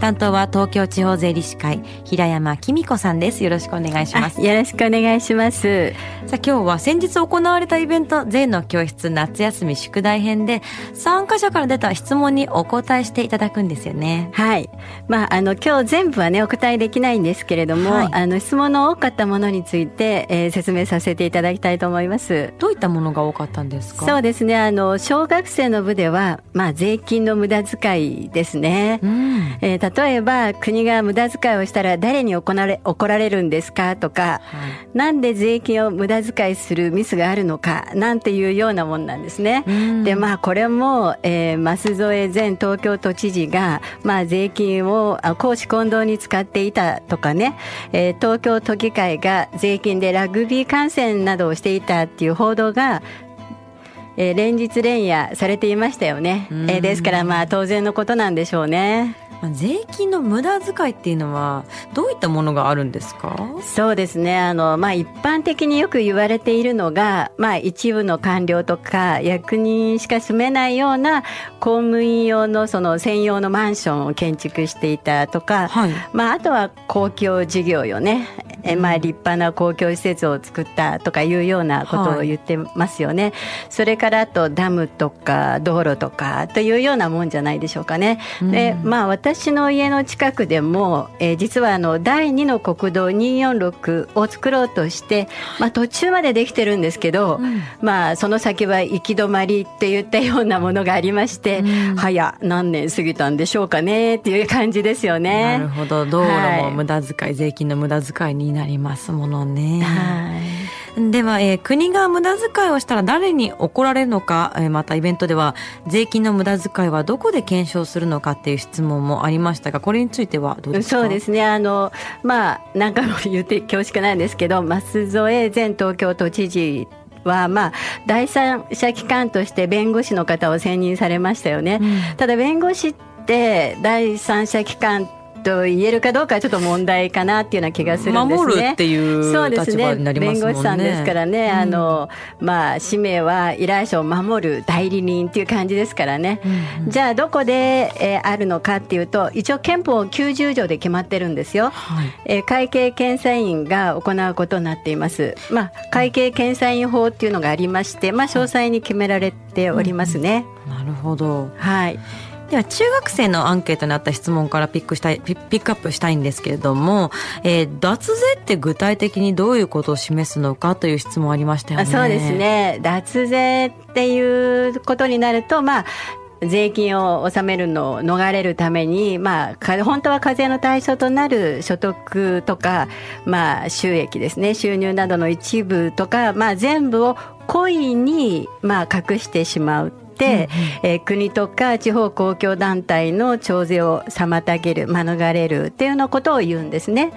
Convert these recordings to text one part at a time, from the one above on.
担当は東京地方税理士会平山紀美子さんです。よろしくお願いします。よろしくお願いします。さあ今日は先日行われたイベント税の教室夏休み宿題編で参加者から出た質問にお答えしていただくんですよね。はい。まああの今日全部はねお答えできないんですけれども、はい、あの質問の多かったものについて、えー、説明させていただきたいと思います。どういったものが多かったんですか？そうですね。あの小学生の部ではまあ税金の無駄遣いですね、うん。えー、例えば国が無駄遣いをしたら誰に怒られ怒られるんですか？とか、はい、なんで税金を無駄遣いするミスがあるのか？なんていうようなもんなんですね。でまあこれも、えー、舛添前東京都知事が、まあ、税金を公私混同に使っていたとかね、えー、東京都議会が税金でラグビー観戦などをしていたっていう報道がえー、連日連夜されていましたよね、えー、ですからまあ当然のことなんでしょうね。税金の無駄遣いっていうのはどういったものがあるんですか？そうですね。あの、まあ、一般的によく言われているのが、まあ、一部の官僚とか役人しか住めないような公務員用のその専用のマンションを建築していたとか、はい、まあ、あとは公共事業よね。えまあ、立派な公共施設を作ったとかいうようなことを言ってますよね、はい、それからあとダムとか道路とかというようなもんじゃないでしょうかね。でまあ、私の家の近くでも、えー、実はあの第2の国道246を作ろうとして、まあ、途中までできてるんですけど、うん、まあ、その先は行き止まりっていったようなものがありまして、うん、早何年過ぎたんでしょうかねっていう感じですよね。なるほど。道路も無駄遣い、はい、税金の無駄遣いになりますものね。はいでは、えー、国が無駄遣いをしたら誰に怒られるのか、えー、またイベントでは税金の無駄遣いはどこで検証するのかっていう質問もありましたがこれについてはどうですか？そうですね。あのまあ何回も言って恐縮なんですけど舛添前東京都知事は、まあ、第三者機関として弁護士の方を選任されましたよね。うん、ただ弁護士って第三者機関と言えるかどうかはちょっと問題かなっていうような気がするんですね。守るっていう立場になりますもんね。弁護士さんですからね、うん、あの、まあ、使命は依頼者を守る代理人っていう感じですからね。うん、じゃあ、どこで、えー、あるのかっていうと、一応憲法90条で決まってるんですよ。はい、えー、会計検査院が行うことになっています。まあ、会計検査院法っていうのがありまして、まあ、詳細に決められておりますね。うん、なるほど。はい。では中学生のアンケートにあった質問からピックしたいピックアップしたいんですけれども、えー、脱税って具体的にどういうことを示すのかという質問ありましたよね。そうですね。脱税っていうことになるとまあ税金を納めるのを逃れるために、まあ、本当は課税の対象となる所得とか、まあ、収益ですね。収入などの一部とか、まあ、全部を故意に、まあ、隠してしまう、えー、国とか地方公共団体の徴税を妨げる免れるっていうようなことを言うんですね。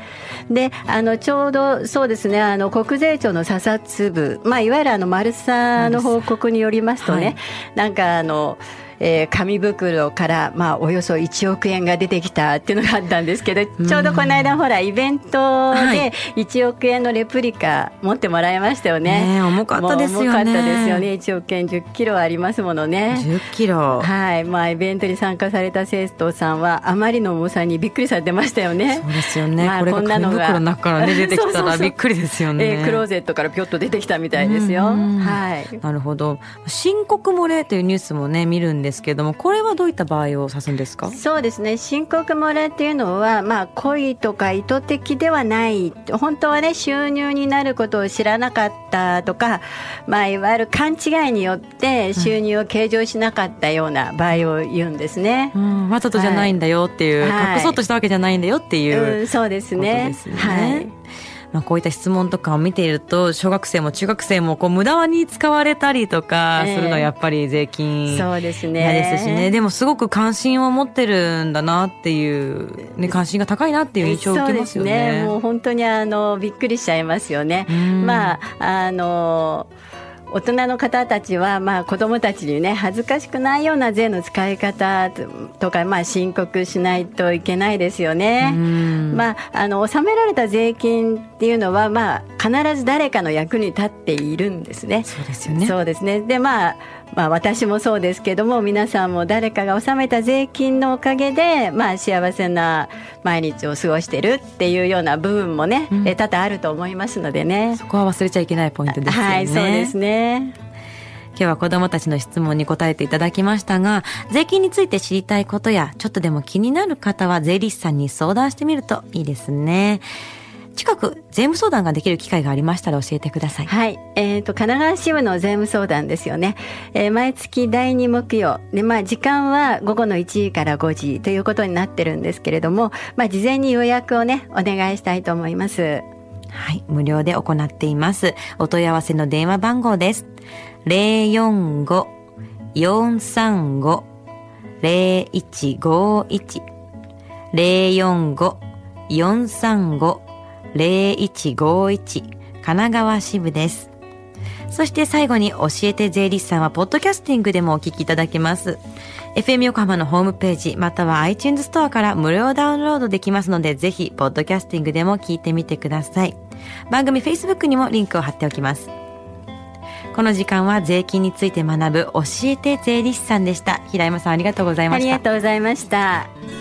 であのちょうどそうですねあの国税庁の査察部、まあ、いわゆるあのマルサの報告によりますとね、はい、なんかあのえー、紙袋から、まあ、およそ1億円が出てきたっていうのがあったんですけど、ちょうどこの間ほらイベントで1億円のレプリカ持ってもらいましたよね。ね重かったですよね。重かったですよね。1億円10キロありますものね。10キロ。はい。まあイベントに参加された生徒さんはあまりの重さにびっくりされてましたよね。そうですよね。まあ、これが紙袋の中からね 出てきたらびっくりですよね。えー、クローゼットからぴょっと出てきたみたいですよ。はい。なるほど。申告漏れというニュースもね見るんですけども、これはどういった場合を指すんですか？そうですね。申告漏れっていうのは、まあ、故意とか意図的ではない本当はね収入になることを知らなかったとか、まあ、いわゆる勘違いによって収入を計上しなかったような場合を言うんですね、うん、わざとじゃないんだよっていう、はい、隠そうとしたわけじゃないんだよっていう、うん、そうですね。すね。はいまあ、こういった質問とかを見ていると小学生も中学生もこう無駄に使われたりとかするのはやっぱり税金嫌ですしね、えー、でもすごく関心を持ってるんだなっていう、ね、関心が高いなっていう印象を受けますよね。ね。もう本当にあのびっくりしちゃいますよね。まああの大人の方たちは、まあ、子どもたちにね恥ずかしくないような税の使い方とか、まあ、申告しないといけないですよね。まあ、あの納められた税金っていうのは、まあ、必ず誰かの役に立っているんですね。そうですよねそうですねでまあまあ、私もそうですけども皆さんも誰かが納めた税金のおかげで、まあ、幸せな毎日を過ごしてるっていうような部分もね、うん、多々あると思いますのでねそこは忘れちゃいけないポイントですよね。はい、そうですね今日は子どもたちの質問に答えていただきましたが税金について知りたいことやちょっとでも気になる方は税理士さんに相談してみるといいですね。近く税務相談ができる機会がありましたら教えてください。はい。えっ、ー、と、神奈川支部の税務相談ですよね。えー、毎月第2木曜。で、まあ、時間は午後の1時から5時ということになってるんですけれども、まあ、事前に予約をね、お願いしたいと思います。はい。無料で行っています。お問い合わせの電話番号です。045-435-0151 045-435-0151 0151神奈川支部です。そして最後に教えて税理士さんはポッドキャスティングでもお聞きいただけます。FM 横浜のホームページまたは iTunes ストアから無料ダウンロードできますのでぜひポッドキャスティングでも聞いてみてください。番組 Facebook にもリンクを貼っておきます。この時間は税金について学ぶ教えて税理士さんでした。平山さんありがとうございました。ありがとうございました。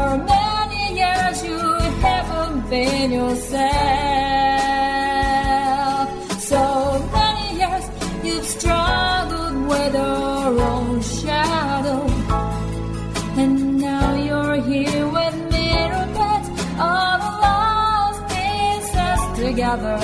For many years you haven't been yourself. So many years you've struggled with your own shadow. And now you're here with me all the lost pieces together